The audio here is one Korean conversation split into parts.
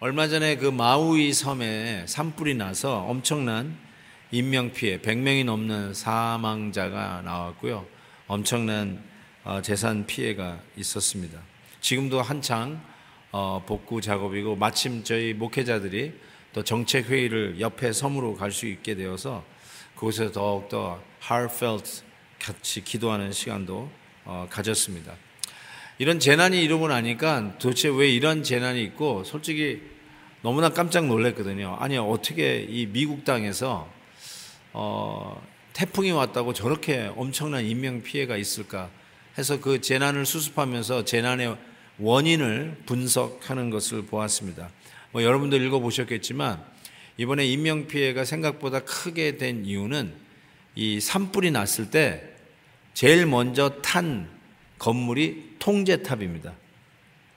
얼마 전에 그 마우이 섬에 산불이 나서 엄청난 인명피해, 100명이 넘는 사망자가 나왔고요. 엄청난 어, 재산 피해가 있었습니다. 지금도 한창 어, 복구 작업이고 마침 저희 목회자들이 또 정책 회의를 옆에 섬으로 갈 수 있게 되어서 그곳에서 더욱더 heartfelt 같이 기도하는 시간도 어, 가졌습니다. 이런 재난이 이루고 나니까 도대체 왜 이런 재난이 있고 솔직히 너무나 깜짝 놀랐거든요. 아니 어떻게 이 미국 땅에서 어, 태풍이 왔다고 저렇게 엄청난 인명 피해가 있을까 해서 그 재난을 수습하면서 재난의 원인을 분석하는 것을 보았습니다. 뭐 여러분들 읽어 보셨겠지만 이번에 인명 피해가 생각보다 크게 된 이유는 이 산불이 났을 때 제일 먼저 탄 건물이 통제탑입니다.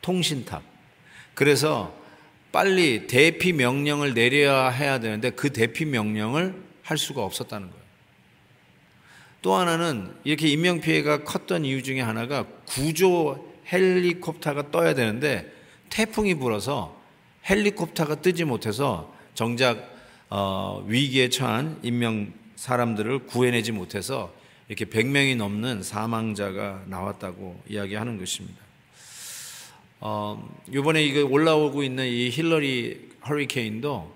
통신탑. 그래서 빨리 대피 명령을 내려야 해야 되는데 그 대피 명령을 할 수가 없었다는 거예요. 또 하나는 이렇게 인명피해가 컸던 이유 중에 하나가 구조 헬리콥터가 떠야 되는데 태풍이 불어서 헬리콥터가 뜨지 못해서 정작 어, 위기에 처한 인명 사람들을 구해내지 못해서 이렇게 100명이 넘는 사망자가 나왔다고 이야기하는 것입니다. 어, 이번에 이거 올라오고 있는 이 힐러리 허리케인도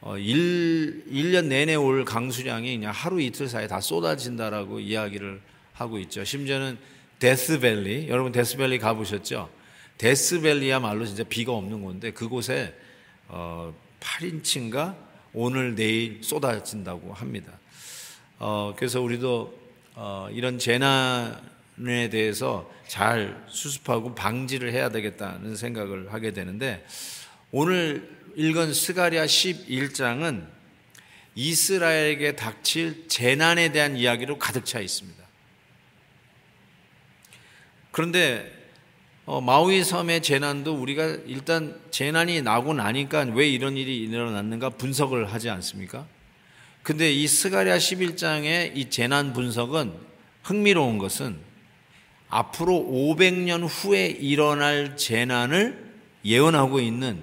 어, 1, 1년 내내 올 강수량이 그냥 하루 이틀 사이에 다 쏟아진다라고 이야기를 하고 있죠. 심지어는 데스밸리, 여러분 데스밸리 가보셨죠? 데스밸리야말로 진짜 비가 없는 건데 그곳에 어, 8인치인가 오늘 내일 쏟아진다고 합니다. 어, 그래서 우리도 어, 이런 재난에 대해서 잘 수습하고 방지를 해야 되겠다는 생각을 하게 되는데 오늘 읽은 스가리아 11장은 이스라엘에게 닥칠 재난에 대한 이야기로 가득 차 있습니다. 그런데 어, 마우이 섬의 재난도 우리가 일단 재난이 나고 나니까 왜 이런 일이 일어났는가 분석을 하지 않습니까? 근데 이 스가랴 11장의 이 재난 분석은 흥미로운 것은 앞으로 500년 후에 일어날 재난을 예언하고 있는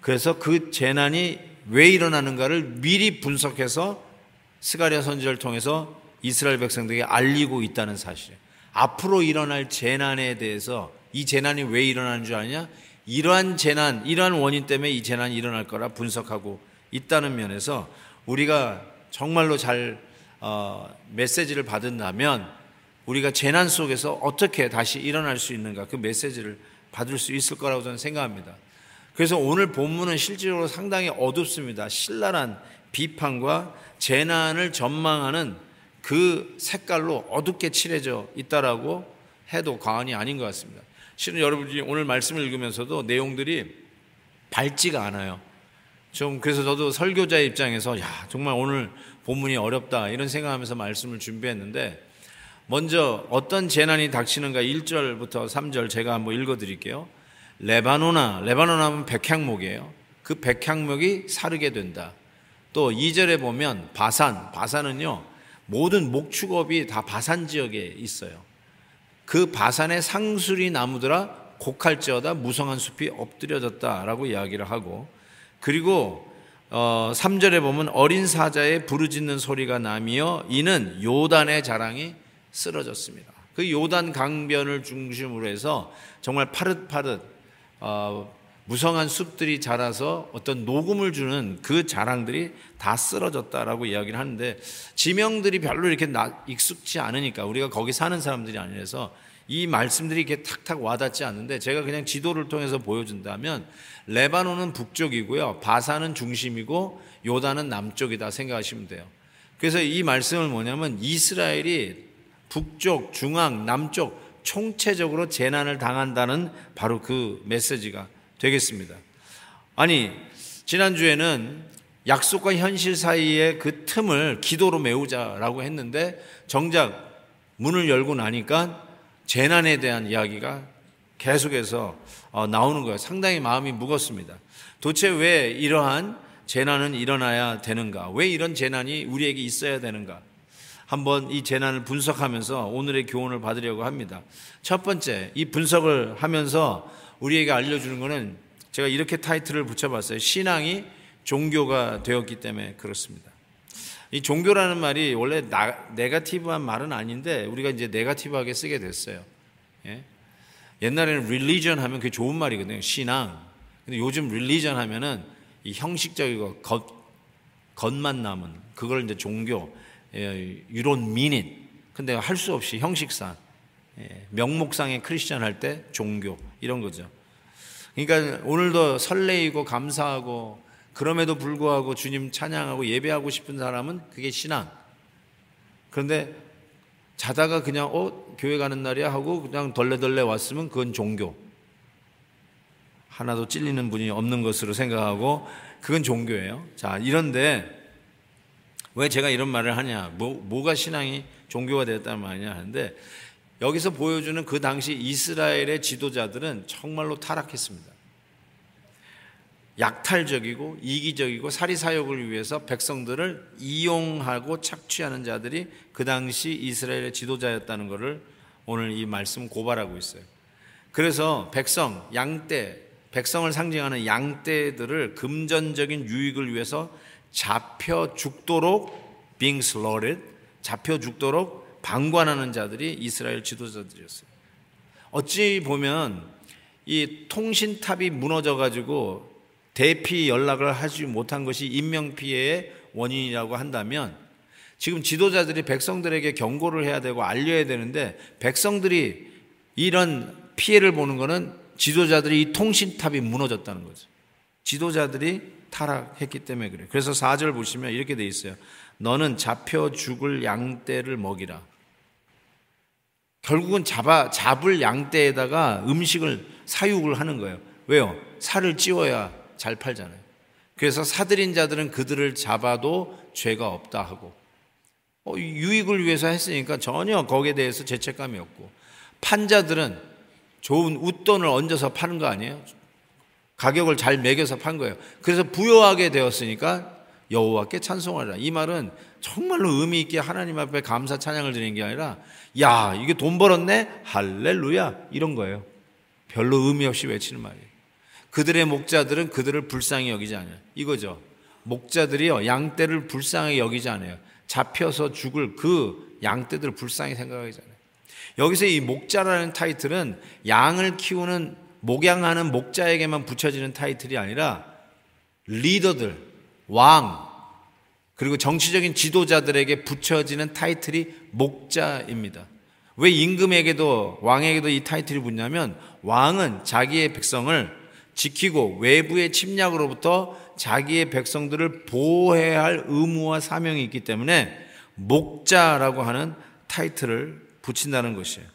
그래서 그 재난이 왜 일어나는가를 미리 분석해서 스가랴 선지를 통해서 이스라엘 백성들에게 알리고 있다는 사실. 앞으로 일어날 재난에 대해서 이 재난이 왜 일어나는 줄 아냐? 이러한 재난, 이러한 원인 때문에 이 재난이 일어날 거라 분석하고 있다는 면에서 우리가 정말로 잘 어, 메시지를 받은다면 우리가 재난 속에서 어떻게 다시 일어날 수 있는가 그 메시지를 받을 수 있을 거라고 저는 생각합니다. 그래서 오늘 본문은 실제로 상당히 어둡습니다. 신랄한 비판과 재난을 전망하는 그 색깔로 어둡게 칠해져 있다라고 해도 과언이 아닌 것 같습니다. 실은 여러분이 오늘 말씀을 읽으면서도 내용들이 밝지가 않아요. 좀 그래서 저도 설교자 입장에서 야 정말 오늘 본문이 어렵다 이런 생각하면서 말씀을 준비했는데 먼저 어떤 재난이 닥치는가 1절부터 3절 제가 한번 읽어드릴게요. 레바노나 레바노나 하면 백향목이에요. 그 백향목이 사르게 된다. 또 2절에 보면 바산 바산은요 모든 목축업이 다 바산 지역에 있어요. 그 바산의 상수리 나무들아 곡할지어다 무성한 숲이 엎드려졌다라고 이야기를 하고 그리고 어 3절에 보면 어린 사자의 부르짖는 소리가 나며 이는 요단의 자랑이 쓰러졌습니다. 그 요단 강변을 중심으로 해서 정말 파릇파릇 어 무성한 숲들이 자라서 어떤 녹음을 주는 그 자랑들이 다 쓰러졌다라고 이야기를 하는데 지명들이 별로 이렇게 익숙지 않으니까 우리가 거기 사는 사람들이 아니라서 이 말씀들이 이렇게 탁탁 와닿지 않는데 제가 그냥 지도를 통해서 보여준다면 레바논은 북쪽이고요. 바사는 중심이고 요단은 남쪽이다 생각하시면 돼요. 그래서 이 말씀을 뭐냐면 이스라엘이 북쪽, 중앙, 남쪽 총체적으로 재난을 당한다는 바로 그 메시지가 되겠습니다. 아니, 지난주에는 약속과 현실 사이의 그 틈을 기도로 메우자라고 했는데 정작 문을 열고 나니까 재난에 대한 이야기가 계속해서 어, 나오는 거예요. 상당히 마음이 무겁습니다. 도대체 왜 이러한 재난은 일어나야 되는가? 왜 이런 재난이 우리에게 있어야 되는가? 한번 이 재난을 분석하면서 오늘의 교훈을 받으려고 합니다. 첫 번째, 이 분석을 하면서 우리에게 알려주는 것은 제가 이렇게 타이틀을 붙여봤어요. 신앙이 종교가 되었기 때문에 그렇습니다. 이 종교라는 말이 원래 나, 네가티브한 말은 아닌데 우리가 이제 네가티브하게 쓰게 됐어요. 예? 옛날에는 religion 하면 그게 좋은 말이거든요. 신앙. 근데 요즘 religion 하면은 이 형식적이고 겉, 겉만 남은 그걸 이제 종교, 예, mean it. 근데 할 수 없이 형식상, 예, 명목상의 크리스천 할 때 종교 이런 거죠. 그러니까 오늘도 설레이고 감사하고 그럼에도 불구하고 주님 찬양하고 예배하고 싶은 사람은 그게 신앙. 그런데 자다가 그냥 어 교회 가는 날이야 하고 그냥 덜레덜레 왔으면 그건 종교. 하나도 찔리는 분이 없는 것으로 생각하고 그건 종교예요. 자 이런데 왜 제가 이런 말을 하냐? 뭐 뭐가 신앙이 종교가 되었다는 말이냐 하는데 여기서 보여주는 그 당시 이스라엘의 지도자들은 정말로 타락했습니다. 약탈적이고 이기적이고 사리사욕을 위해서 백성들을 이용하고 착취하는 자들이 그 당시 이스라엘의 지도자였다는 것을 오늘 이 말씀 고발하고 있어요. 그래서 백성, 양떼, 백성을 상징하는 양떼들을 금전적인 유익을 위해서 잡혀 죽도록 being slaughtered, 잡혀 죽도록 방관하는 자들이 이스라엘 지도자들이었어요. 어찌 보면 이 통신탑이 무너져 가지고 대피 연락을 하지 못한 것이 인명피해의 원인이라고 한다면 지금 지도자들이 백성들에게 경고를 해야 되고 알려야 되는데 백성들이 이런 피해를 보는 것은 지도자들이 이 통신탑이 무너졌다는 거죠. 지도자들이 타락했기 때문에 그래요. 그래서 4절 보시면 이렇게 돼 있어요. 너는 잡혀 죽을 양떼를 먹이라. 결국은 잡아, 잡을 양떼에다가 음식을 사육을 하는 거예요. 왜요? 살을 찌워야 잘 팔잖아요. 그래서 사들인 자들은 그들을 잡아도 죄가 없다 하고 어, 유익을 위해서 했으니까 전혀 거기에 대해서 죄책감이 없고 판자들은 좋은 웃돈을 얹어서 파는 거 아니에요? 가격을 잘 매겨서 판 거예요. 그래서 부여하게 되었으니까 여호와께 찬송하라. 이 말은 정말로 의미 있게 하나님 앞에 감사 찬양을 드리는 게 아니라 야 이게 돈 벌었네 할렐루야 이런 거예요. 별로 의미 없이 외치는 말이에요. 그들의 목자들은 그들을 불쌍히 여기지 않아요. 이거죠. 목자들이요, 양떼를 불쌍히 여기지 않아요. 잡혀서 죽을 그 양떼들을 불쌍히 생각하잖아요. 여기서 이 목자라는 타이틀은 양을 키우는 목양하는 목자에게만 붙여지는 타이틀이 아니라 리더들, 왕, 그리고 정치적인 지도자들에게 붙여지는 타이틀이 목자입니다. 왜 임금에게도 왕에게도 이 타이틀이 붙냐면 왕은 자기의 백성을 지키고 외부의 침략으로부터 자기의 백성들을 보호해야 할 의무와 사명이 있기 때문에 목자라고 하는 타이틀을 붙인다는 것이에요.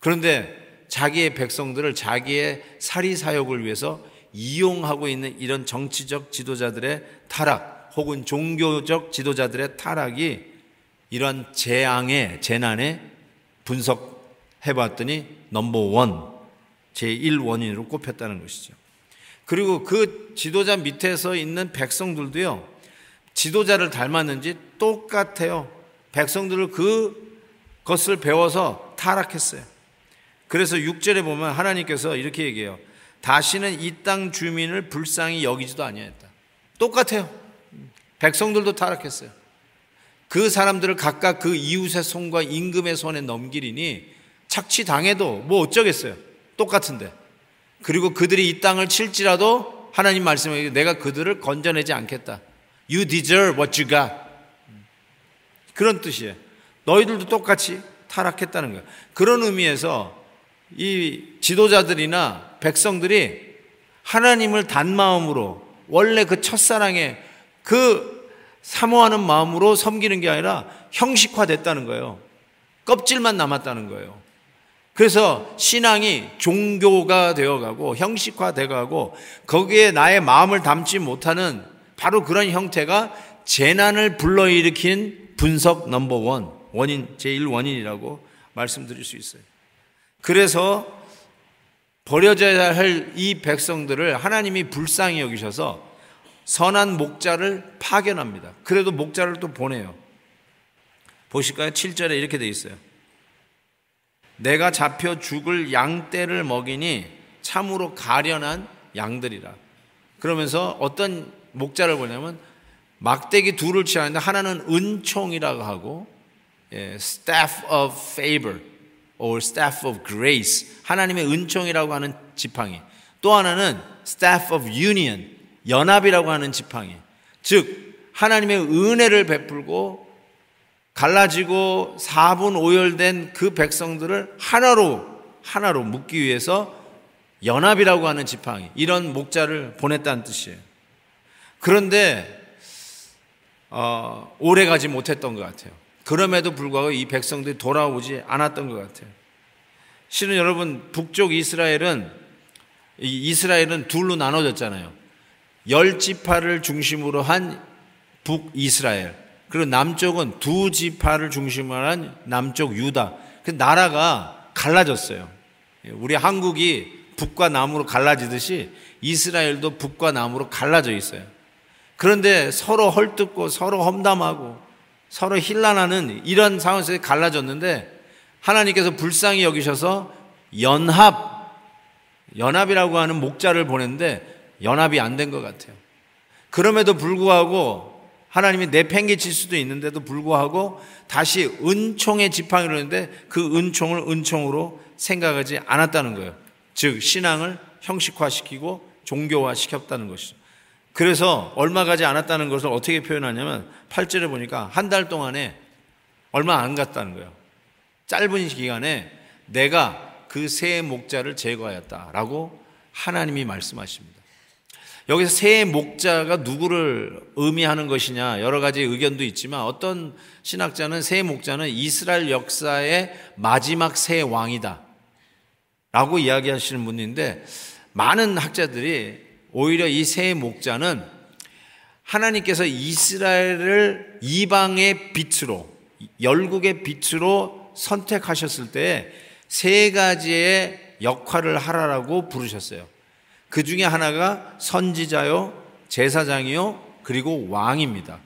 그런데 자기의 백성들을 자기의 사리 사역을 위해서 이용하고 있는 이런 정치적 지도자들의 타락 혹은 종교적 지도자들의 타락이 이런 재앙의 재난에 분석해 봤더니 넘버 원 제1 원인으로 꼽혔다는 것이죠. 그리고 그 지도자 밑에서 있는 백성들도요, 지도자를 닮았는지 똑같아요. 백성들을 그 것을 배워서 타락했어요. 그래서 6절에 보면 하나님께서 이렇게 얘기해요. 다시는 이 땅 주민을 불쌍히 여기지도 아니했다. 똑같아요. 백성들도 타락했어요. 그 사람들을 각각 그 이웃의 손과 임금의 손에 넘기리니 착취당해도 뭐 어쩌겠어요. 똑같은데. 그리고 그들이 이 땅을 칠지라도 하나님 말씀에 내가 그들을 건져내지 않겠다. You deserve what you got. 그런 뜻이에요. 너희들도 똑같이 타락했다는 거예요. 그런 의미에서 이 지도자들이나 백성들이 하나님을 단 마음으로 원래 그 첫사랑의 그 사모하는 마음으로 섬기는 게 아니라 형식화됐다는 거예요. 껍질만 남았다는 거예요. 그래서 신앙이 종교가 되어가고 형식화되어가고 거기에 나의 마음을 담지 못하는 바로 그런 형태가 재난을 불러일으킨 분석 넘버 원, 원인, 제1 원인이라고 말씀드릴 수 있어요. 그래서 버려져야 할 이 백성들을 하나님이 불쌍히 여기셔서 선한 목자를 파견합니다. 그래도 목자를 또 보내요. 보실까요? 7절에 이렇게 돼 있어요. 내가 잡혀 죽을 양떼를 먹이니 참으로 가련한 양들이라. 그러면서 어떤 목자를 보냐면 막대기 둘을 취하는데 하나는 은총이라고 하고 예, staff of favor or staff of grace 하나님의 은총이라고 하는 지팡이 또 하나는 staff of union 연합이라고 하는 지팡이 즉 하나님의 은혜를 베풀고 갈라지고 사분 오열된 그 백성들을 하나로 하나로 묶기 위해서 연합이라고 하는 지팡이 이런 목자를 보냈다는 뜻이에요. 그런데 어, 오래 가지 못했던 것 같아요. 그럼에도 불구하고 이 백성들이 돌아오지 않았던 것 같아요. 실은 여러분 북쪽 이스라엘은 이스라엘은 둘로 나눠졌잖아요. 열 지파를 중심으로 한 북 이스라엘 그리고 남쪽은 두 지파를 중심으로 한 남쪽 유다. 그 나라가 갈라졌어요. 우리 한국이 북과 남으로 갈라지듯이 이스라엘도 북과 남으로 갈라져 있어요. 그런데 서로 헐뜯고 서로 험담하고 서로 힐난하는 이런 상황에서 갈라졌는데 하나님께서 불쌍히 여기셔서 연합, 연합이라고 하는 목자를 보냈는데 연합이 안 된 것 같아요. 그럼에도 불구하고 하나님이 내팽개칠 수도 있는데도 불구하고 다시 은총의 지팡이로 했는데 그 은총을 은총으로 생각하지 않았다는 거예요. 즉, 신앙을 형식화시키고 종교화시켰다는 것이죠. 그래서 얼마 가지 않았다는 것을 어떻게 표현하냐면 8절에 보니까 한 달 동안에 얼마 안 갔다는 거예요. 짧은 기간에 내가 그 새 목자를 제거하였다라고 하나님이 말씀하십니다. 여기서 새 목자가 누구를 의미하는 것이냐 여러 가지 의견도 있지만 어떤 신학자는 새 목자는 이스라엘 역사의 마지막 새 왕이다. 라고 이야기하시는 분인데 많은 학자들이 오히려 이 새 목자는 하나님께서 이스라엘을 이방의 빛으로 열국의 빛으로 선택하셨을 때 세 가지의 역할을 하라라고 부르셨어요. 그 중에 하나가 선지자요, 제사장이요, 그리고 왕입니다.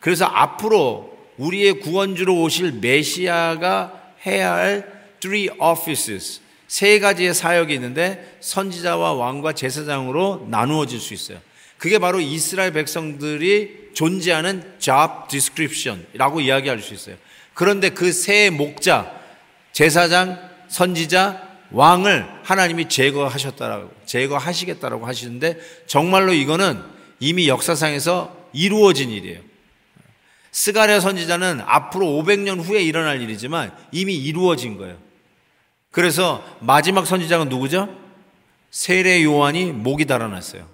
그래서 앞으로 우리의 구원주로 오실 메시아가 해야 할 three offices, 세 가지의 사역이 있는데 선지자와 왕과 제사장으로 나누어질 수 있어요. 그게 바로 이스라엘 백성들이 존재하는 job description이라고 이야기할 수 있어요. 그런데 그 세 목자, 제사장, 선지자, 왕을 하나님이 제거하셨다라고 제거하시겠다라고 하시는데 정말로 이거는 이미 역사상에서 이루어진 일이에요. 스가랴 선지자는 앞으로 500년 후에 일어날 일이지만 이미 이루어진 거예요. 그래서 마지막 선지자가 누구죠? 세례 요한이 목이 달아났어요.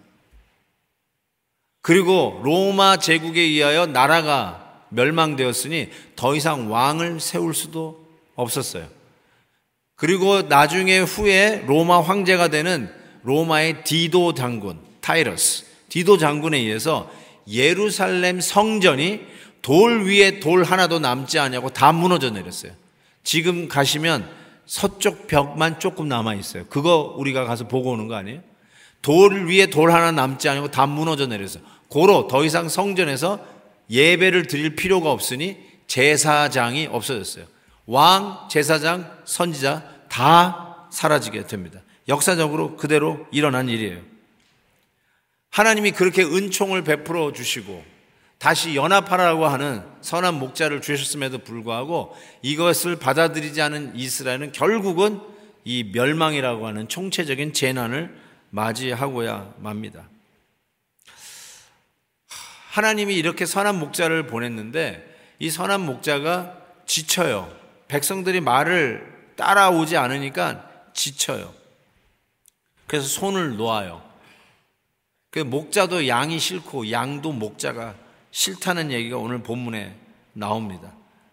그리고 로마 제국에 의하여 나라가 멸망되었으니 더 이상 왕을 세울 수도 없었어요. 그리고 나중에 후에 로마 황제가 되는 로마의 디도 장군, 타이러스, 디도 장군에 의해서 예루살렘 성전이 돌 위에 돌 하나도 남지 않냐고 다 무너져 내렸어요. 지금 가시면 서쪽 벽만 조금 남아 있어요. 그거 우리가 가서 보고 오는 거 아니에요? 돌 위에 돌 하나 남지 않고 다 무너져 내렸어요. 고로 더 이상 성전에서 예배를 드릴 필요가 없으니 제사장이 없어졌어요. 왕, 제사장, 선지자 다 사라지게 됩니다. 역사적으로 그대로 일어난 일이에요. 하나님이 그렇게 은총을 베풀어 주시고 다시 연합하라고 하는 선한 목자를 주셨음에도 불구하고 이것을 받아들이지 않은 이스라엘은 결국은 이 멸망이라고 하는 총체적인 재난을 맞이하고야 맙니다. 하나님이 이렇게 선한 목자를 보냈는데 이 선한 목자가 지쳐요. 백성들이 말을 따라오지 않으니까 지쳐요. 그래서 손을 놓아요. 그 목자도 양이 싫고 양도 목자가 싫다는 얘기가 오늘 본문에 나옵니다.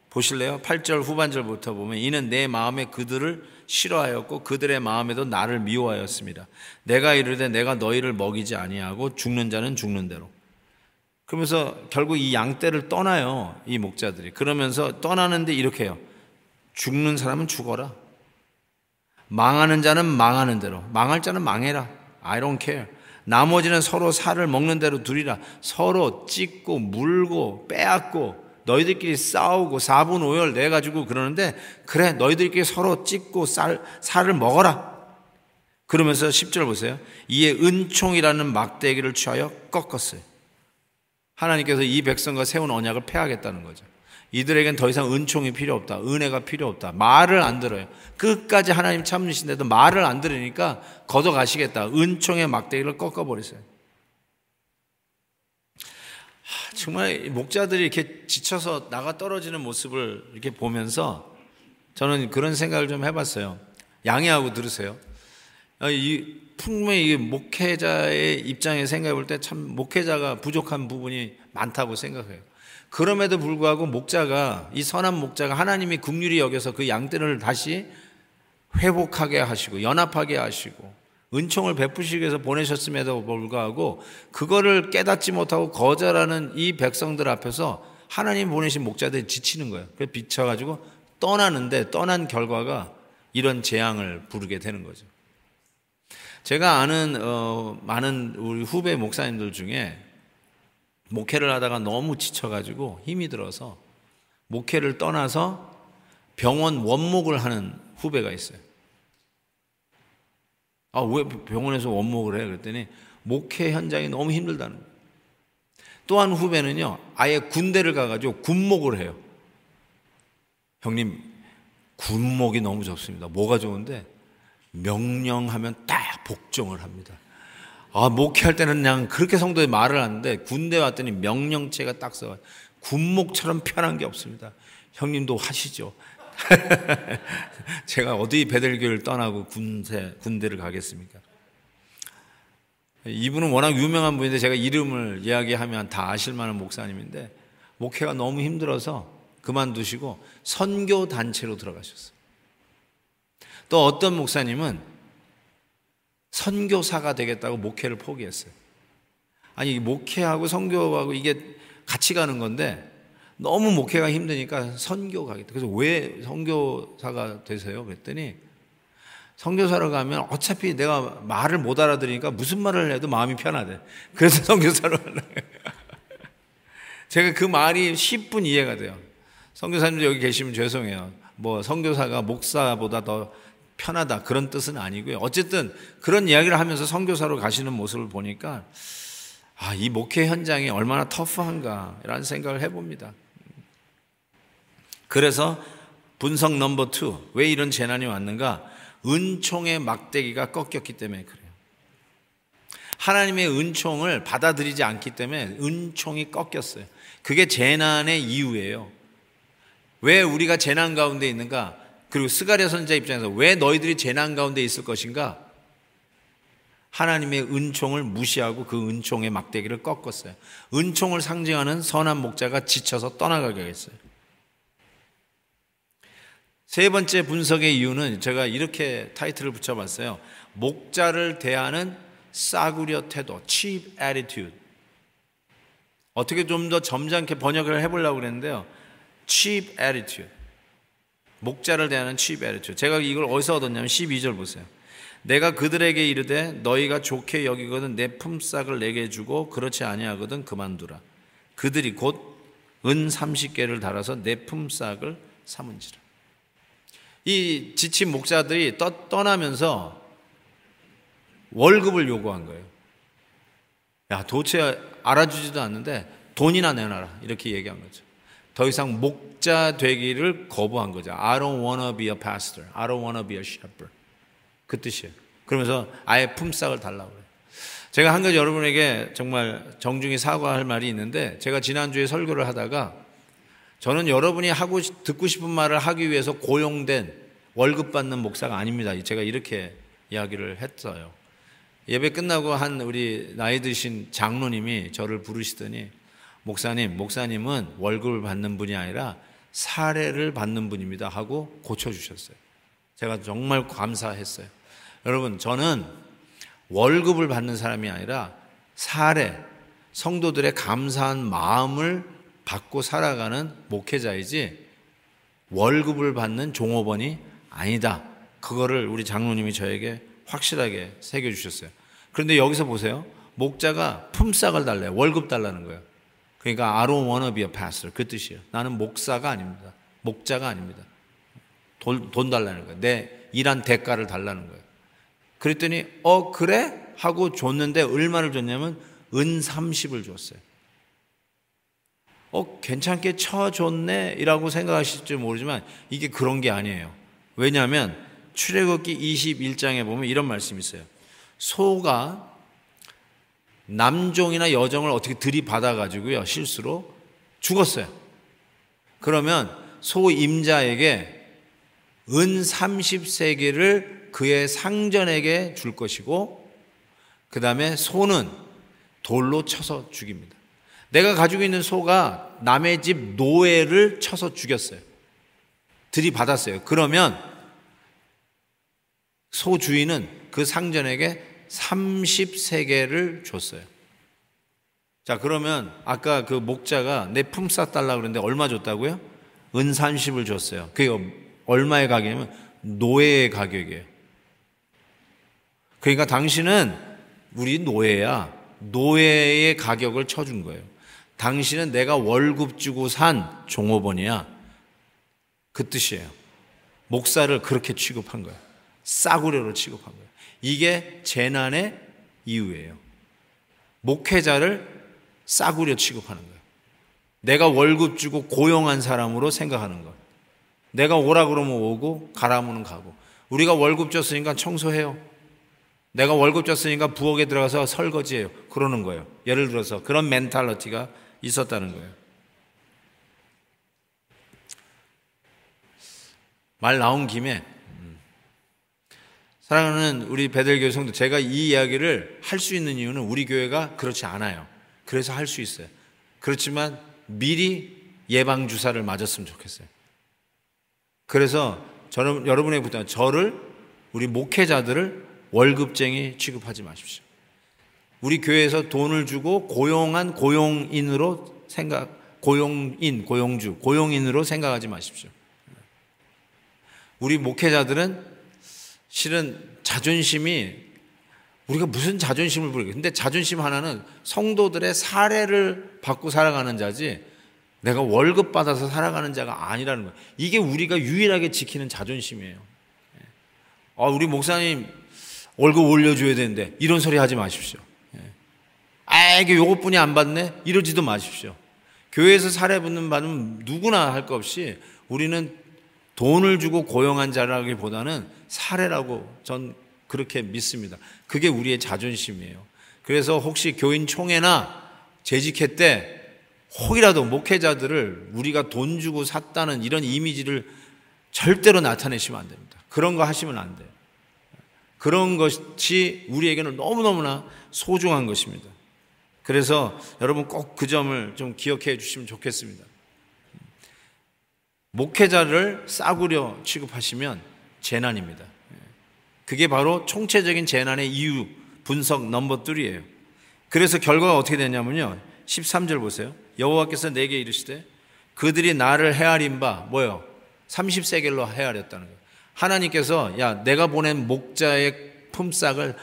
보실래요? 8절 후반절부터 보면 이는 내 마음에 그들을 싫어하였고 그들의 마음에도 나를 미워하였습니다. 내가 이르되 내가 너희를 먹이지 아니하고 죽는 자는 죽는 대로. 그러면서 결국 이 양떼를 떠나요. 이 목자들이. 그러면서 떠나는데 이렇게 해요. 죽는 사람은 죽어라. 망하는 자는 망하는 대로. 망할 자는 망해라. I don't care. 나머지는 서로 살을 먹는 대로 두리라. 서로 찢고 물고 빼앗고 너희들끼리 싸우고 사분 오열 내 가지고 그러는데 그래 너희들끼리 서로 찢고 쌀 살을 먹어라. 그러면서 10절 보세요. 이에 은총이라는 막대기를 취하여 꺾었어요. 하나님께서 이 백성과 세운 언약을 폐하겠다는 거죠. 이들에겐 더 이상 은총이 필요 없다. 은혜가 필요 없다. 말을 안 들어요. 끝까지 하나님 참으신데도 말을 안 들으니까 걷어가시겠다. 은총의 막대기를 꺾어버리세요. 정말 목자들이 이렇게 지쳐서 나가 떨어지는 모습을 이렇게 보면서 저는 그런 생각을 좀 해봤어요. 양해하고 들으세요. 아, 이 분명히 목회자의 입장에 생각해 볼 때 참 목회자가 부족한 부분이 많다고 생각해요. 그럼에도 불구하고 목자가 이 선한 목자가 하나님이 국률이 여겨서 그 양떼를 다시 회복하게 하시고 연합하게 하시고 은총을 베푸시기 위해서 보내셨음에도 불구하고 그거를 깨닫지 못하고 거절하는 이 백성들 앞에서 하나님 보내신 목자들이 지치는 거예요. 그래서 비쳐가지고 떠나는데 떠난 결과가 이런 재앙을 부르게 되는 거죠. 제가 아는 어, 많은 우리 후배 목사님들 중에 목회를 하다가 너무 지쳐가지고 힘이 들어서 목회를 떠나서 병원 원목을 하는 후배가 있어요. 아, 왜 병원에서 원목을 해? 그랬더니 목회 현장이 너무 힘들다는 거예요. 또한 후배는요, 아예 군대를 가가지고 군목을 해요. 형님, 군목이 너무 좋습니다. 뭐가 좋은데? 명령하면 딱 복종을 합니다. 아, 목회할 때는 그냥 그렇게 성도에 말을 하는데 군대 왔더니 명령체가 딱 써. 군목처럼 편한 게 없습니다. 형님도 하시죠. 제가 어디 배들교를 떠나고 군대, 군대를 가겠습니까? 이분은 워낙 유명한 분인데 제가 이름을 이야기하면 다 아실 만한 목사님인데 목회가 너무 힘들어서 그만두시고 선교 단체로 들어가셨어요. 또 어떤 목사님은 선교사가 되겠다고 목회를 포기했어요. 아니, 목회하고 선교하고 이게 같이 가는 건데 너무 목회가 힘드니까 선교 가겠다. 그래서 왜 선교사가 되세요? 그랬더니 선교사로 가면 어차피 내가 말을 못 알아들으니까 무슨 말을 해도 마음이 편하대. 그래서 선교사로 제가 그 말이 10분 이해가 돼요. 선교사님들 여기 계시면 죄송해요. 뭐 선교사가 목사보다 더 편하다 그런 뜻은 아니고요. 어쨌든 그런 이야기를 하면서 선교사로 가시는 모습을 보니까 아, 이 목회 현장이 얼마나 터프한가라는 생각을 해봅니다. 그래서 분석 number two, 왜 이런 재난이 왔는가? 은총의 막대기가 꺾였기 때문에 그래요. 하나님의 은총을 받아들이지 않기 때문에 은총이 꺾였어요. 그게 재난의 이유예요. 왜 우리가 재난 가운데 있는가? 그리고 스가랴 선자 입장에서 왜 너희들이 재난 가운데 있을 것인가? 하나님의 은총을 무시하고 그 은총의 막대기를 꺾었어요. 은총을 상징하는 선한 목자가 지쳐서 떠나가게 했어요. 세 번째 분석의 이유는 제가 이렇게 타이틀을 붙여봤어요. 목자를 대하는 싸구려 태도, cheap attitude. 어떻게 좀 더 점잖게 번역을 해보려고 그랬는데요. cheap attitude. 목자를 대하는 에르투. 제가 이걸 어디서 얻었냐면 12절 보세요. 내가 그들에게 이르되 너희가 좋게 여기거든 내 품삯을 내게 주고 그렇지 아니하거든 그만두라. 그들이 곧 은 30개를 달아서 내 품삯을 삼은지라. 이 지친 목자들이 떠, 떠나면서 월급을 요구한 거예요. 야, 도대체 알아주지도 않는데 돈이나 내놔라. 이렇게 얘기한 거죠. 더 이상 목자 되기를 거부한 거죠. I don't wanna be a pastor. I don't wanna be a shepherd. 그 뜻이에요. 그러면서 아예 품삯을 달라고 그래요. 제가 한 가지 여러분에게 정말 정중히 사과할 말이 있는데 제가 지난주에 설교를 하다가 저는 여러분이 하고 듣고 싶은 말을 하기 위해서 고용된 월급 받는 목사가 아닙니다. 제가 이렇게 이야기를 했어요. 예배 끝나고 한 우리 나이 드신 장로님이 저를 부르시더니 목사님, 목사님은 월급을 받는 분이 아니라 사례를 받는 분입니다. 하고 고쳐주셨어요. 제가 정말 감사했어요. 여러분, 저는 월급을 받는 사람이 아니라 사례, 성도들의 감사한 마음을 받고 살아가는 목회자이지 월급을 받는 종업원이 아니다. 그거를 우리 장로님이 저에게 확실하게 새겨주셨어요. 그런데 여기서 보세요. 목자가 품삯을 달래요. 월급 달라는 거예요. 그러니까 I don't wanna be a pastor 그 뜻이에요. 나는 목사가 아닙니다. 목자가 아닙니다. 돈, 돈 달라는 거예요. 내 일한 대가를 달라는 거예요. 그랬더니 어 그래 하고 줬는데 얼마를 줬냐면 은 30을 줬어요. 어 괜찮게 쳐줬네 이라고 생각하실지 모르지만 이게 그런 게 아니에요. 왜냐하면 출애굽기 21장에 보면 이런 말씀이 있어요. 소가 남종이나 여종을 어떻게 들이받아 가지고요 실수로 죽었어요. 그러면 소 임자에게 은 30세계를 그의 상전에게 줄 것이고 그 다음에 소는 돌로 쳐서 죽입니다. 내가 가지고 있는 소가 남의 집 노예를 쳐서 죽였어요. 들이받았어요. 그러면 소 주인은 그 상전에게 30세계를 줬어요. 자, 그러면 아까 그 목자가 내 품삯 달라 그랬는데 얼마 줬다고요? 은 30을 줬어요. 그게 얼마의 가격이냐면 노예의 가격이에요. 그러니까 당신은 우리 노예야. 노예의 가격을 쳐준 거예요. 당신은 내가 월급 주고 산 종업원이야. 그 뜻이에요. 목사를 그렇게 취급한 거예요. 싸구려로 취급한 거예요. 이게 재난의 이유예요. 목회자를 싸구려 취급하는 거예요. 내가 월급 주고 고용한 사람으로 생각하는 거예요. 내가 오라 그러면 오고 가라면 가고. 우리가 월급 줬으니까 청소해요. 내가 월급 줬으니까 부엌에 들어가서 설거지해요. 그러는 거예요. 예를 들어서 그런 멘탈러티가 있었다는 거예요. 말 나온 김에 사랑하는 우리 배들교회 성도 제가 이 이야기를 할 수 있는 이유는 우리 교회가 그렇지 않아요. 그래서 할 수 있어요. 그렇지만 미리 예방 주사를 맞았으면 좋겠어요. 그래서 저는 여러분에게부터 저를 우리 목회자들을 월급쟁이 취급하지 마십시오. 우리 교회에서 돈을 주고 고용한 고용인으로 생각 고용인 고용주 고용인으로 생각하지 마십시오. 우리 목회자들은 실은 자존심이 우리가 무슨 자존심을 부르게. 근데 자존심 하나는 성도들의 사례를 받고 살아가는 자지 내가 월급 받아서 살아가는 자가 아니라는 거예요. 이게 우리가 유일하게 지키는 자존심이에요. 아, 우리 목사님 월급 올려줘야 되는데 이런 소리 하지 마십시오. 아, 이게 요것뿐이 안 받네? 이러지도 마십시오. 교회에서 사례 붙는 받으면 누구나 할 것 없이 우리는 돈을 주고 고용한 자라기보다는 사례라고 전 그렇게 믿습니다. 그게 우리의 자존심이에요. 그래서 혹시 교인 총회나 재직회 때 혹이라도 목회자들을 우리가 돈 주고 샀다는 이런 이미지를 절대로 나타내시면 안 됩니다. 그런 거 하시면 안 돼요. 그런 것이 우리에게는 너무너무나 소중한 것입니다. 그래서 여러분 꼭 그 점을 좀 기억해 주시면 좋겠습니다. 목회자를 싸구려 취급하시면 재난입니다. 그게 바로 총체적인 재난의 이유 분석 넘버 3이에요. 그래서 결과가 어떻게 되냐면요. 13절 보세요. 여호와께서 내게 이르시되 그들이 나를 헤아린 바 뭐요? 30세겔로 헤아렸다는 거예요. 하나님께서 야 내가 보낸 목자의 품삯을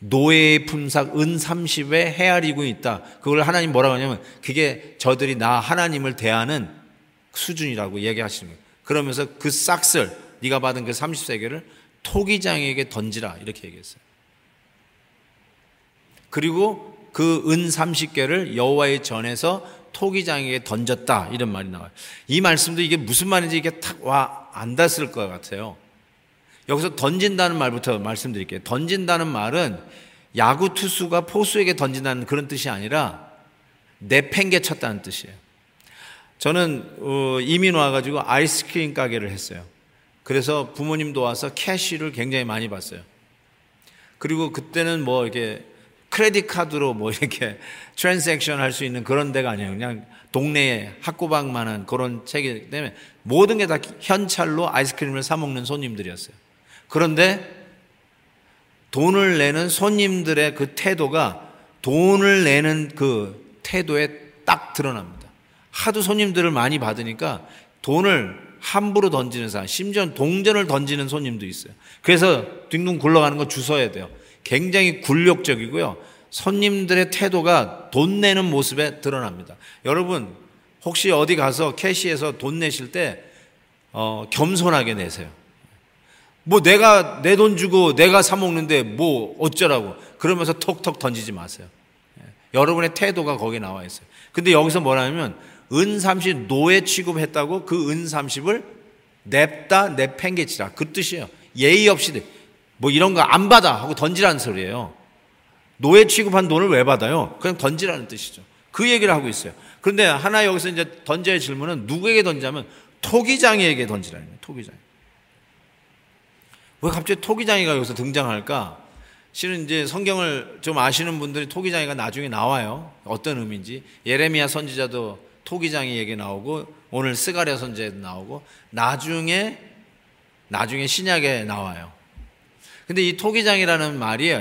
노예의 품삯 은 30에 헤아리고 있다. 그걸 하나님 뭐라고 하냐면 그게 저들이 나 하나님을 대하는 수준이라고 얘기하시는 거예요. 그러면서 그 싹쓸 네가 받은 그 30세계를 토기장에게 던지라 이렇게 얘기했어요. 그리고 그 은 30개를 여호와의 전에서 토기장에게 던졌다 이런 말이 나와요. 이 말씀도 이게 무슨 말인지 이게 탁 와 안 닿았을 것 같아요. 여기서 던진다는 말부터 말씀드릴게요. 던진다는 말은 야구 투수가 포수에게 던진다는 그런 뜻이 아니라 내팽개쳤다는 뜻이에요. 저는 어, 이민 와가지고 아이스크림 가게를 했어요. 그래서 부모님도 와서 캐시를 굉장히 많이 봤어요. 그리고 그때는 뭐 이렇게 크레딧 카드로 뭐 이렇게 트랜잭션 할 수 있는 그런 데가 아니에요. 그냥 동네에 학고방만한 그런 책이기 때문에 모든 게 다 현찰로 아이스크림을 사 먹는 손님들이었어요. 그런데 돈을 내는 손님들의 그 태도가 돈을 내는 그 태도에 딱 드러납니다. 하도 손님들을 많이 받으니까 돈을 함부로 던지는 사람, 심지어 동전을 던지는 손님도 있어요. 그래서 딩동 굴러가는 거 주워야 돼요. 굉장히 굴욕적이고요. 손님들의 태도가 돈 내는 모습에 드러납니다. 여러분, 혹시 어디 가서 캐시에서 돈 내실 때, 어, 겸손하게 내세요. 뭐 내가 내 돈 주고 내가 사 먹는데 뭐 어쩌라고 그러면서 톡톡 던지지 마세요. 예. 여러분의 태도가 거기에 나와 있어요. 근데 여기서 뭐라냐면 은 30 노예 취급했다고 그 은 30을 냅다 내팽개치라 그 뜻이에요. 예의 없이 뭐 이런 거 안 받아 하고 던지라는 소리예요. 노예 취급한 돈을 왜 받아요? 그냥 던지라는 뜻이죠. 그 얘기를 하고 있어요. 그런데 하나 여기서 이제 던져야 질문은 누구에게 던지냐면 토기장이에게 던지라는 거예요. 토기장. 왜 갑자기 토기장이가 여기서 등장할까? 실은 이제 성경을 좀 아시는 분들이 토기장이가 나중에 나와요. 어떤 의미인지. 예레미야 선지자도 토기장이 얘기 나오고 오늘 스가랴 선지자도 나오고 나중에 나중에 신약에 나와요. 근데 이 토기장이라는 말이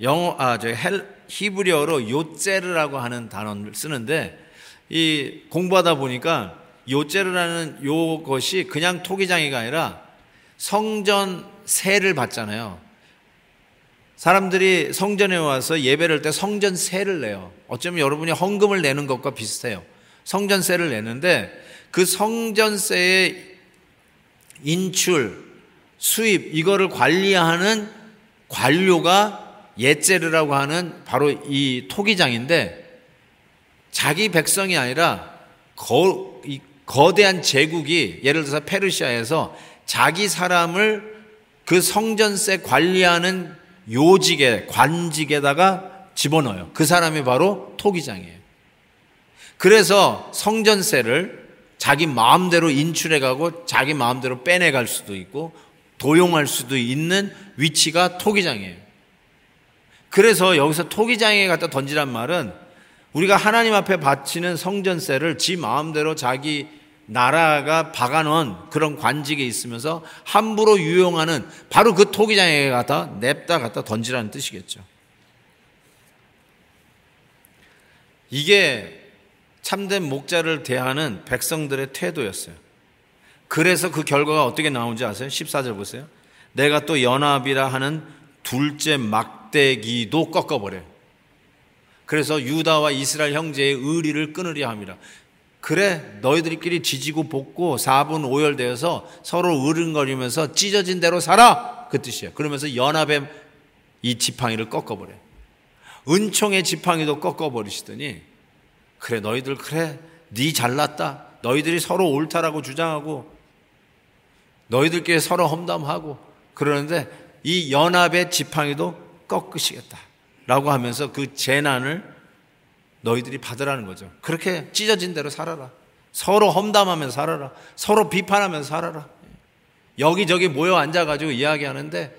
영어 아저 히브리어로 요제르라고 하는 단어를 쓰는데 이 공부하다 보니까 요제르라는 요것이 그냥 토기장이가 아니라 성전 세를 받잖아요. 사람들이 성전에 와서 예배를 할때 성전 세를 내요. 어쩌면 여러분이 헌금을 내는 것과 비슷해요. 성전세를 내는데 그 성전세의 인출, 수입, 이거를 관리하는 관료가 예제르라고 하는 바로 이 토기장인데 자기 백성이 아니라 거, 거대한 제국이 예를 들어서 페르시아에서 자기 사람을 그 성전세 관리하는 요직에 관직에다가 집어넣어요. 그 사람이 바로 토기장이에요. 그래서 성전세를 자기 마음대로 인출해 가고 자기 마음대로 빼내 갈 수도 있고 도용할 수도 있는 위치가 토기장이에요. 그래서 여기서 토기장에 갖다 던지란 말은 우리가 하나님 앞에 바치는 성전세를 지 마음대로 자기 나라가 박아놓은 그런 관직에 있으면서 함부로 유용하는 바로 그 토기장에 갖다 냅다 갖다 던지라는 뜻이겠죠. 이게 참된 목자를 대하는 백성들의 태도였어요. 그래서 그 결과가 어떻게 나오는지 아세요? 14절 보세요. 내가 또 연합이라 하는 둘째 막대기도 꺾어버려요. 그래서 유다와 이스라엘 형제의 의리를 끊으려 합니다. 그래 너희들끼리 지지고 볶고 4분 5열 되어서 서로 으른거리면서 찢어진 대로 살아 그 뜻이에요. 그러면서 연합의 이 지팡이를 꺾어버려. 은총의 지팡이도 꺾어버리시더니 그래 너희들 그래 네 잘났다. 너희들이 서로 옳다라고 주장하고 너희들끼리 서로 험담하고 그러는데 이 연합의 지팡이도 꺾으시겠다 라고 하면서 그 재난을 너희들이 받으라는 거죠. 그렇게 찢어진 대로 살아라. 서로 험담하면서 살아라. 서로 비판하면서 살아라. 여기저기 모여 앉아가지고 이야기하는데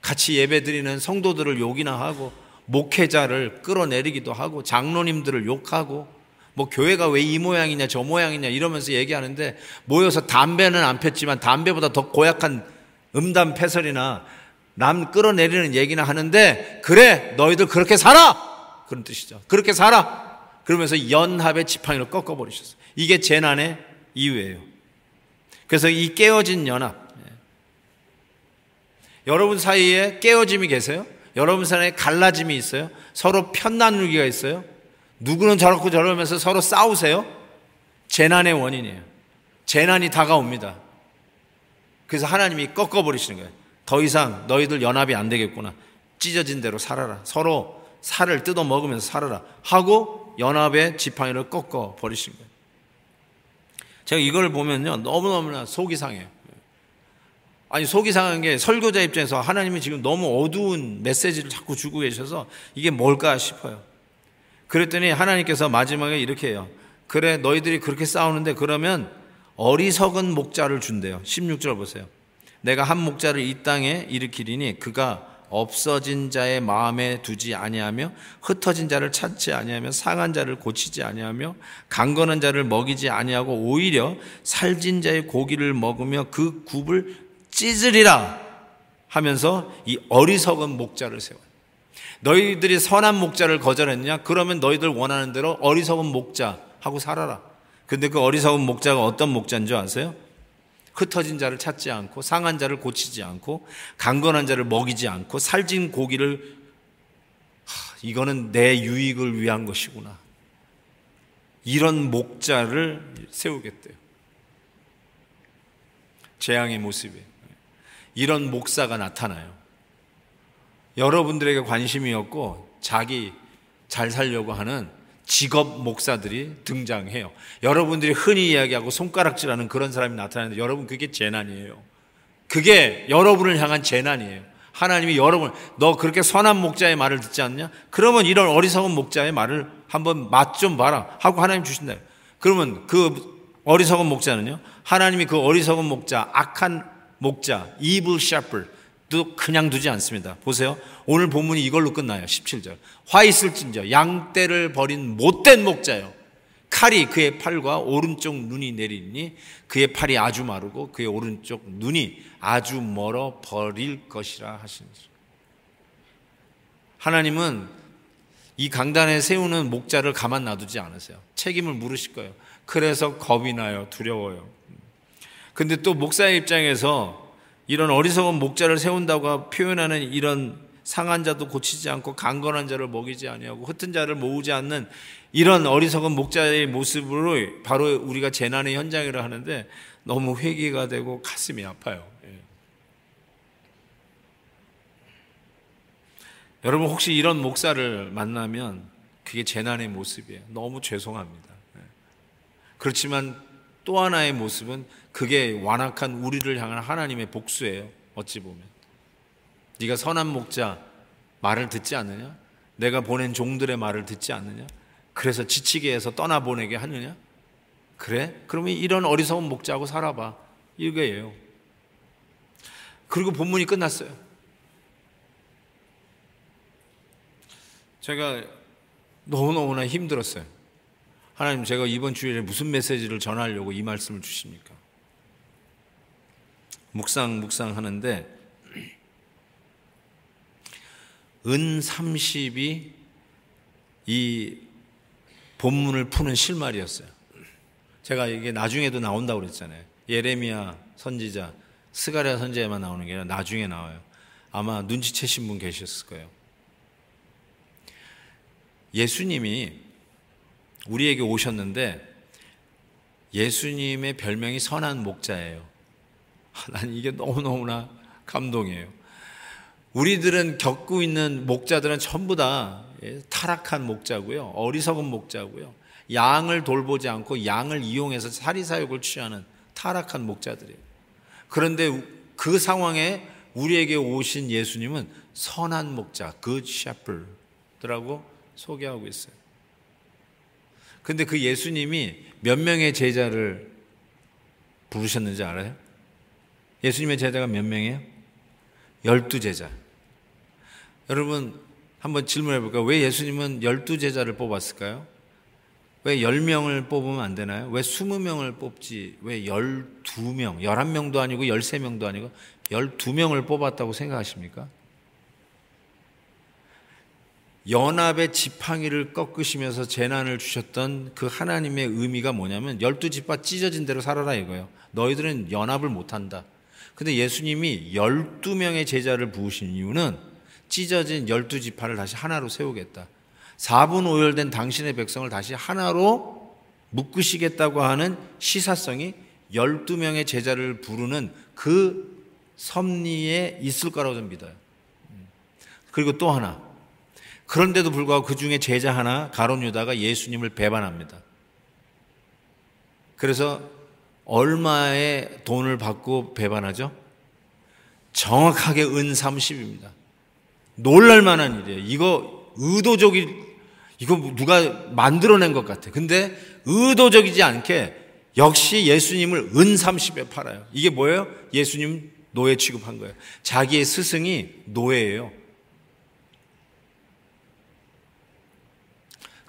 같이 예배 드리는 성도들을 욕이나 하고 목회자를 끌어내리기도 하고 장로님들을 욕하고 뭐 교회가 왜 이 모양이냐 저 모양이냐 이러면서 얘기하는데 모여서 담배는 안 폈지만 담배보다 더 고약한 음담 패설이나 남 끌어내리는 얘기나 하는데 그래 너희들 그렇게 살아 그런 뜻이죠. 그렇게 살아. 그러면서 연합의 지팡이를 꺾어버리셨어요. 이게 재난의 이유예요. 그래서 이 깨어진 연합. 예. 여러분 사이에 깨어짐이 계세요? 여러분 사이에 갈라짐이 있어요? 서로 편나누기가 있어요? 누구는 저렇고 저러면서 서로 싸우세요? 재난의 원인이에요. 재난이 다가옵니다. 그래서 하나님이 꺾어버리시는 거예요. 더 이상 너희들 연합이 안 되겠구나. 찢어진 대로 살아라. 서로 살을 뜯어 먹으면서 살아라 하고 연합의 지팡이를 꺾어 버리신 거예요. 제가 이걸 보면요 너무너무나 속이 상해요. 아니 속이 상한 게 설교자 입장에서 하나님이 지금 너무 어두운 메시지를 자꾸 주고 계셔서 이게 뭘까 싶어요. 그랬더니 하나님께서 마지막에 이렇게 해요. 그래 너희들이 그렇게 싸우는데 그러면 어리석은 목자를 준대요. 16절 보세요. 내가 한 목자를 이 땅에 일으키리니 그가 없어진 자의 마음에 두지 아니하며 흩어진 자를 찾지 아니하며 상한 자를 고치지 아니하며 강건한 자를 먹이지 아니하고 오히려 살진 자의 고기를 먹으며 그 굽을 찢으리라 하면서 이 어리석은 목자를 세워. 너희들이 선한 목자를 거절했냐? 그러면 너희들 원하는 대로 어리석은 목자 하고 살아라. 근데 그 어리석은 목자가 어떤 목자인 줄 아세요? 흩어진 자를 찾지 않고 상한 자를 고치지 않고 강건한 자를 먹이지 않고 살진 고기를 하, 이거는 내 유익을 위한 것이구나. 이런 목자를 세우겠대요. 재앙의 모습에. 이런 목사가 나타나요. 여러분들에게 관심이 없고 자기 잘 살려고 하는 직업 목사들이 등장해요. 여러분들이 흔히 이야기하고 손가락질하는 그런 사람이 나타나는데 여러분 그게 재난이에요. 그게 여러분을 향한 재난이에요. 하나님이 여러분 너 그렇게 선한 목자의 말을 듣지 않냐? 그러면 이런 어리석은 목자의 말을 한번 맛 좀 봐라 하고 하나님 주신다. 그러면 그 어리석은 목자는요. 하나님이 그 어리석은 목자, 악한 목자, evil shepherd 도 그냥 두지 않습니다. 보세요. 오늘 본문이 이걸로 끝나요. 17절. 화 있을진저 양떼를 버린 못된 목자요. 칼이 그의 팔과 오른쪽 눈이 내리니 그의 팔이 아주 마르고 그의 오른쪽 눈이 아주 멀어 버릴 것이라 하시니 하나님은 이 강단에 세우는 목자를 가만 놔두지 않으세요. 책임을 물으실 거예요. 그래서 겁이 나요. 두려워요. 근데 또 목사의 입장에서 이런 어리석은 목자를 세운다고 표현하는 이런 상한 자도 고치지 않고 강건한 자를 먹이지 아니하고 흩은 자를 모으지 않는 이런 어리석은 목자의 모습으로 바로 우리가 재난의 현장이라 하는데 너무 회개가 되고 가슴이 아파요. 예. 여러분 혹시 이런 목사를 만나면 그게 재난의 모습이에요. 너무 죄송합니다. 예. 그렇지만 또 하나의 모습은 그게 완악한 우리를 향한 하나님의 복수예요. 어찌 보면. 네가 선한 목자 말을 듣지 않느냐? 내가 보낸 종들의 말을 듣지 않느냐? 그래서 지치게 해서 떠나보내게 하느냐? 그래? 그러면 이런 어리석은 목자하고 살아봐. 이거예요. 그리고 본문이 끝났어요. 제가 너무너무나 힘들었어요. 하나님, 제가 이번 주일에 무슨 메시지를 전하려고 이 말씀을 주십니까? 묵상, 묵상 하는데, 은 30이 이 본문을 푸는 실말이었어요. 제가 이게 나중에도 나온다고 그랬잖아요. 예레미야 선지자, 스가랴 선지자만 나오는 게 아니라 나중에 나와요. 아마 눈치채신 분 계셨을 거예요. 예수님이 우리에게 오셨는데 예수님의 별명이 선한 목자예요. 난 이게 너무너무나 감동이에요. 우리들은 겪고 있는 목자들은 전부 다 예, 타락한 목자고요. 어리석은 목자고요. 양을 돌보지 않고 양을 이용해서 사리사욕을 취하는 타락한 목자들이에요. 그런데 그 상황에 우리에게 오신 예수님은 선한 목자, good shepherd라고 소개하고 있어요. 근데 그 예수님이 몇 명의 제자를 부르셨는지 알아요? 예수님의 제자가 몇 명이에요? 열두 제자. 여러분, 한번 질문해 볼까요? 왜 예수님은 열두 제자를 뽑았을까요? 왜 10명을 뽑으면 안 되나요? 왜 20명을 뽑지? 왜 12명, 11명도 아니고 13명도 아니고 12명을 뽑았다고 생각하십니까? 연합의 지팡이를 꺾으시면서 재난을 주셨던 그 하나님의 의미가 뭐냐면 열두 지파 찢어진 대로 살아라 이거예요. 너희들은 연합을 못한다. 근데 예수님이 열두 명의 제자를 부으신 이유는 찢어진 열두 지파를 다시 하나로 세우겠다. 4분 오열된 당신의 백성을 다시 하나로 묶으시겠다고 하는 시사성이 12명의 제자를 부르는 그 섭리에 있을 거라고 좀 믿어요. 그리고 또 하나. 그런데도 불구하고 그 중에 제자 하나, 가론 유다가 예수님을 배반합니다. 그래서 얼마의 돈을 받고 배반하죠? 정확하게 은 30입니다. 놀랄 만한 일이에요. 이거 의도적이 이거 누가 만들어낸 것 같아. 근데 의도적이지 않게 역시 예수님을 은 30에 팔아요. 이게 뭐예요? 예수님 노예 취급한 거예요. 자기의 스승이 노예예요.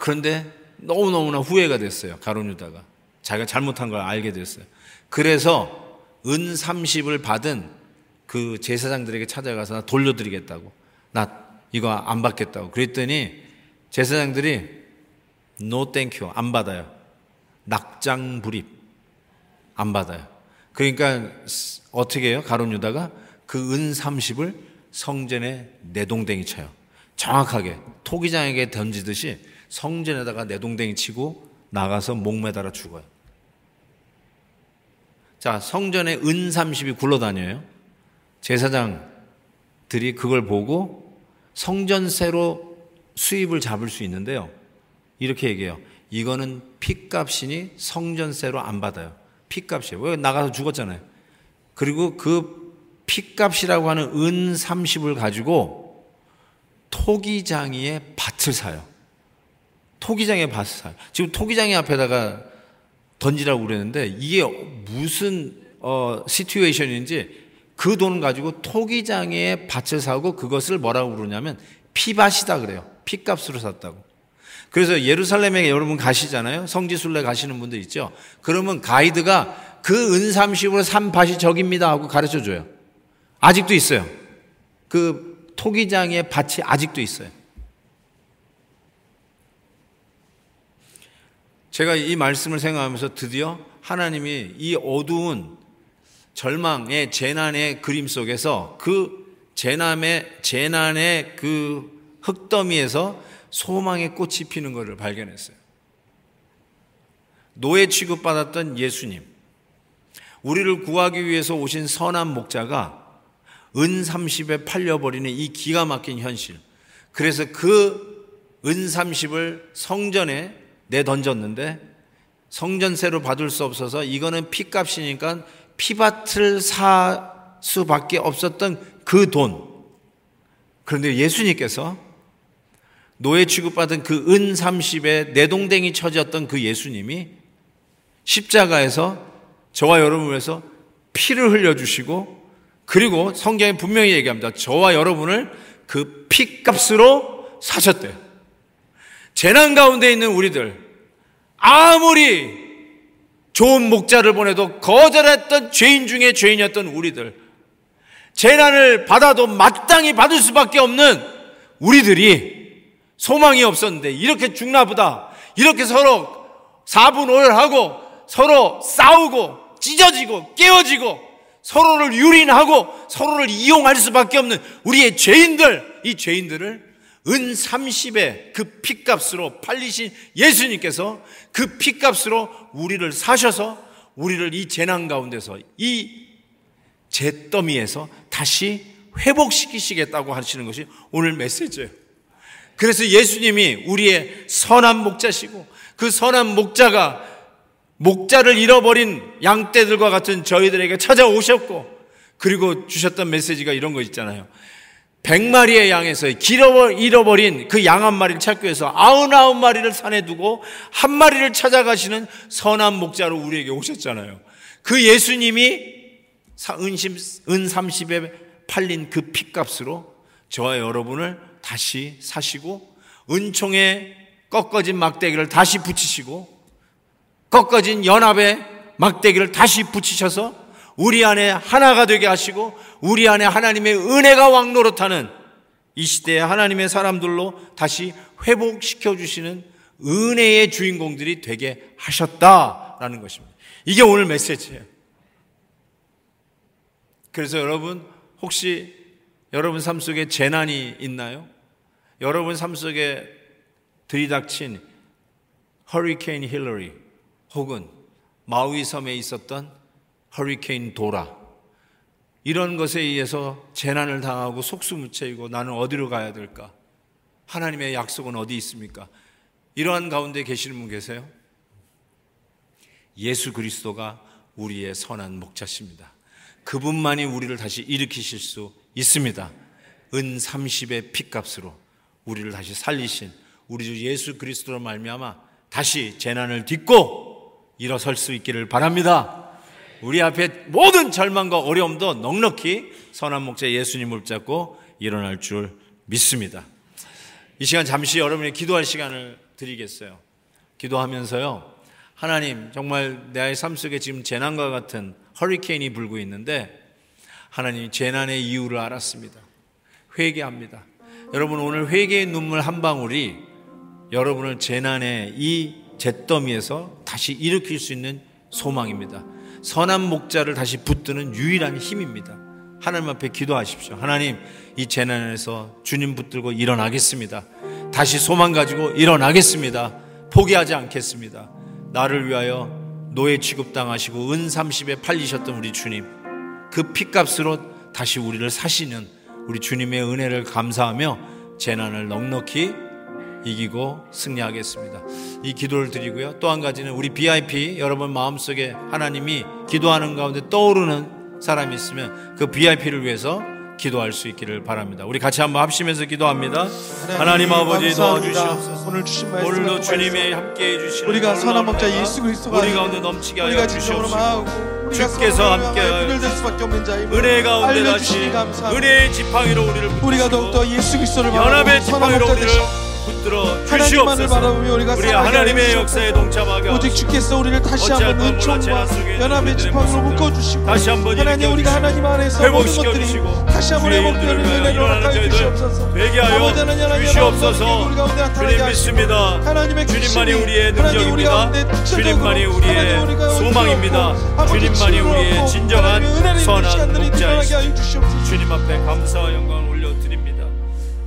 그런데 너무너무나 후회가 됐어요. 가론유다가. 자기가 잘못한 걸 알게 됐어요. 그래서 은 30을 받은 그 제사장들에게 찾아가서 나 돌려드리겠다고. 나 이거 안 받겠다고. 그랬더니 제사장들이 no thank you 안 받아요. 낙장 불입 안 받아요. 그러니까 어떻게 해요? 가론 유다가 그 은 30을 성전에 내동댕이 쳐요. 정확하게 토기장에게 던지듯이 성전에다가 내동댕이 치고 나가서 목매달아 죽어요. 자, 성전에 은 30이 굴러다녀요. 제사장들이 그걸 보고 성전세로 수입을 잡을 수 있는데요. 이렇게 얘기해요. 이거는 피값이니 성전세로 안 받아요. 피값이에요. 왜 나가서 죽었잖아요. 그리고 그 피값이라고 하는 은 30을 가지고 토기장이의 밭을 사요. 토기장의 밭을 사요. 지금 토기장의 앞에다가 던지라고 그랬는데 이게 무슨 어 시츄에이션인지 그 돈을 가지고 토기장의 밭을 사고 그것을 뭐라고 그러냐면 피밭이다 그래요. 피값으로 샀다고. 그래서 예루살렘에 여러분 가시잖아요. 성지순례 가시는 분들 있죠. 그러면 가이드가 그 은삼십으로 산 밭이 저깁니다 하고 가르쳐 줘요. 아직도 있어요. 그 토기장의 밭이 아직도 있어요. 제가 이 말씀을 생각하면서 드디어 하나님이 이 어두운 절망의 재난의 그림 속에서 그 재난의 재난의 그 흙더미에서 소망의 꽃이 피는 것을 발견했어요. 노예 취급받았던 예수님, 우리를 구하기 위해서 오신 선한 목자가 은 30에 팔려버리는 이 기가 막힌 현실. 그래서 그 은 30을 성전에 내던졌는데 성전세로 받을 수 없어서 이거는 피값이니까 피밭을 사 수밖에 없었던 그 돈. 그런데 예수님께서 노예 취급받은 그 은 30에 내동댕이 쳐졌던 그 예수님이 십자가에서 저와 여러분을 위해서 피를 흘려주시고 그리고 성경에 분명히 얘기합니다. 저와 여러분을 그 피값으로 사셨대요. 재난 가운데 있는 우리들, 아무리 좋은 목자를 보내도 거절했던 죄인 중에 죄인이었던 우리들, 재난을 받아도 마땅히 받을 수밖에 없는 우리들이 소망이 없었는데 이렇게 죽나 보다. 이렇게 서로 사분오열하고 서로 싸우고 찢어지고 깨어지고 서로를 유린하고 서로를 이용할 수밖에 없는 우리의 죄인들, 이 죄인들을 은 30의 그 피값으로 팔리신 예수님께서 그 피값으로 우리를 사셔서 우리를 이 재난 가운데서 이 잿더미에서 다시 회복시키시겠다고 하시는 것이 오늘 메시지예요. 그래서 예수님이 우리의 선한 목자시고 그 선한 목자가 목자를 잃어버린 양떼들과 같은 저희들에게 찾아오셨고 그리고 주셨던 메시지가 이런 거 있잖아요. 백마리의 양에서 잃어버린 그 양 한 마리를 찾기 위해서 아흔아홉 마리를 산에 두고 한 마리를 찾아가시는 선한 목자로 우리에게 오셨잖아요. 그 예수님이 은 30에 팔린 그 핏값으로 저와 여러분을 다시 사시고 은총에 꺾어진 막대기를 다시 붙이시고 꺾어진 연합의 막대기를 다시 붙이셔서 우리 안에 하나가 되게 하시고 우리 안에 하나님의 은혜가 왕노릇하는 이 시대의 하나님의 사람들로 다시 회복시켜 주시는 은혜의 주인공들이 되게 하셨다라는 것입니다. 이게 오늘 메시지예요. 그래서 여러분 혹시 여러분 삶 속에 재난이 있나요? 여러분 삶 속에 들이닥친 허리케인 힐러리 혹은 마우이 섬에 있었던 허리케인 도라 이런 것에 의해서 재난을 당하고 속수무책이고 나는 어디로 가야 될까? 하나님의 약속은 어디 있습니까? 이러한 가운데 계시는 분 계세요? 예수 그리스도가 우리의 선한 목자십니다. 그분만이 우리를 다시 일으키실 수 있습니다. 은 30의 핏값으로 우리를 다시 살리신 우리 주 예수 그리스도로 말미암아 다시 재난을 딛고 일어설 수 있기를 바랍니다. 우리 앞에 모든 절망과 어려움도 넉넉히 선한 목자 예수님을 붙잡고 일어날 줄 믿습니다. 이 시간 잠시 여러분이 기도할 시간을 드리겠어요. 기도하면서요. 하나님, 정말 내 삶 속에 지금 재난과 같은 허리케인이 불고 있는데 하나님 재난의 이유를 알았습니다. 회개합니다. 여러분 오늘 회개의 눈물 한 방울이 여러분을 재난의 이 잿더미에서 다시 일으킬 수 있는 소망입니다. 선한 목자를 다시 붙드는 유일한 힘입니다. 하나님 앞에 기도하십시오. 하나님, 이 재난에서 주님 붙들고 일어나겠습니다. 다시 소망 가지고 일어나겠습니다. 포기하지 않겠습니다. 나를 위하여 노예 취급당하시고 은 30에 팔리셨던 우리 주님. 그 피값으로 다시 우리를 사시는 우리 주님의 은혜를 감사하며 재난을 넉넉히 이기고 승리하겠습니다. 이 기도를 드리고요. 또 한 가지는 우리 BIP 여러분 마음속에 하나님이 기도하는 가운데 떠오르는 사람이 있으면 그 BIP를 위해서 기도할 수 있기를 바랍니다. 우리 같이 한번 합심해서 기도합니다. 하나님 아버지 도와주시옵소서. 오늘 주신 말씀 오늘도 주님이 함께해 주시는 우리가 선한 목자 예수 그리스도가 우리 가운데 넘치게 하여 주시옵소서. 주께서 함께 은혜 가운데 다시. 은혜의 지팡이로 우리를 우리가 더욱더 예수 그리스도를 연합의 지팡이로 우리를 붙들어 주시옵소서. 바라보며 우리가 우리 하나님의 역사에 동참하게 오직. 주께서 우리를 다시 한번 은총과 연합의 모습을 묶어주시고 다시 한번 하나님 우리가 하나님 안에서 모든 회복시켜 것들이 주시고 다시 한번 회복되는 허락하여 저희들 주시옵소서 되게 하여 주시옵소서. 주님 믿습니다. 하나님의 주님만이 우리의 능력입니다. 주님만이 우리의 소망입니다. 주님만이 우리의 진정한 선한 주시옵소서 주님 앞에 감사와 영광을 올려드립니다.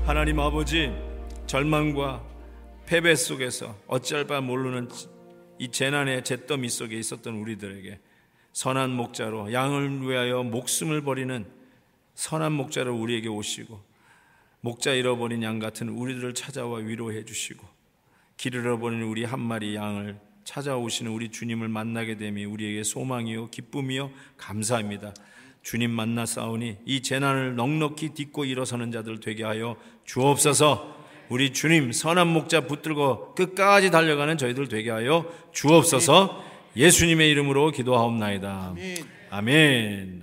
하나님 아버지 절망과 패배 속에서 어찌할 바 모르는 이 재난의 잿더미 속에 있었던 우리들에게 선한 목자로 양을 위하여 목숨을 버리는 선한 목자로 우리에게 오시고 목자 잃어버린 양 같은 우리들을 찾아와 위로해 주시고 길 잃어버린 우리 한 마리 양을 찾아오시는 우리 주님을 만나게 됨이 우리에게 소망이요 기쁨이요 감사합니다. 주님 만나 싸우니 이 재난을 넉넉히 딛고 일어서는 자들 되게 하여 주옵소서. 우리 주님 선한 목자 붙들고 끝까지 달려가는 저희들 되게 하여 주옵소서. 예수님의 이름으로 기도하옵나이다. 아멘. 아멘.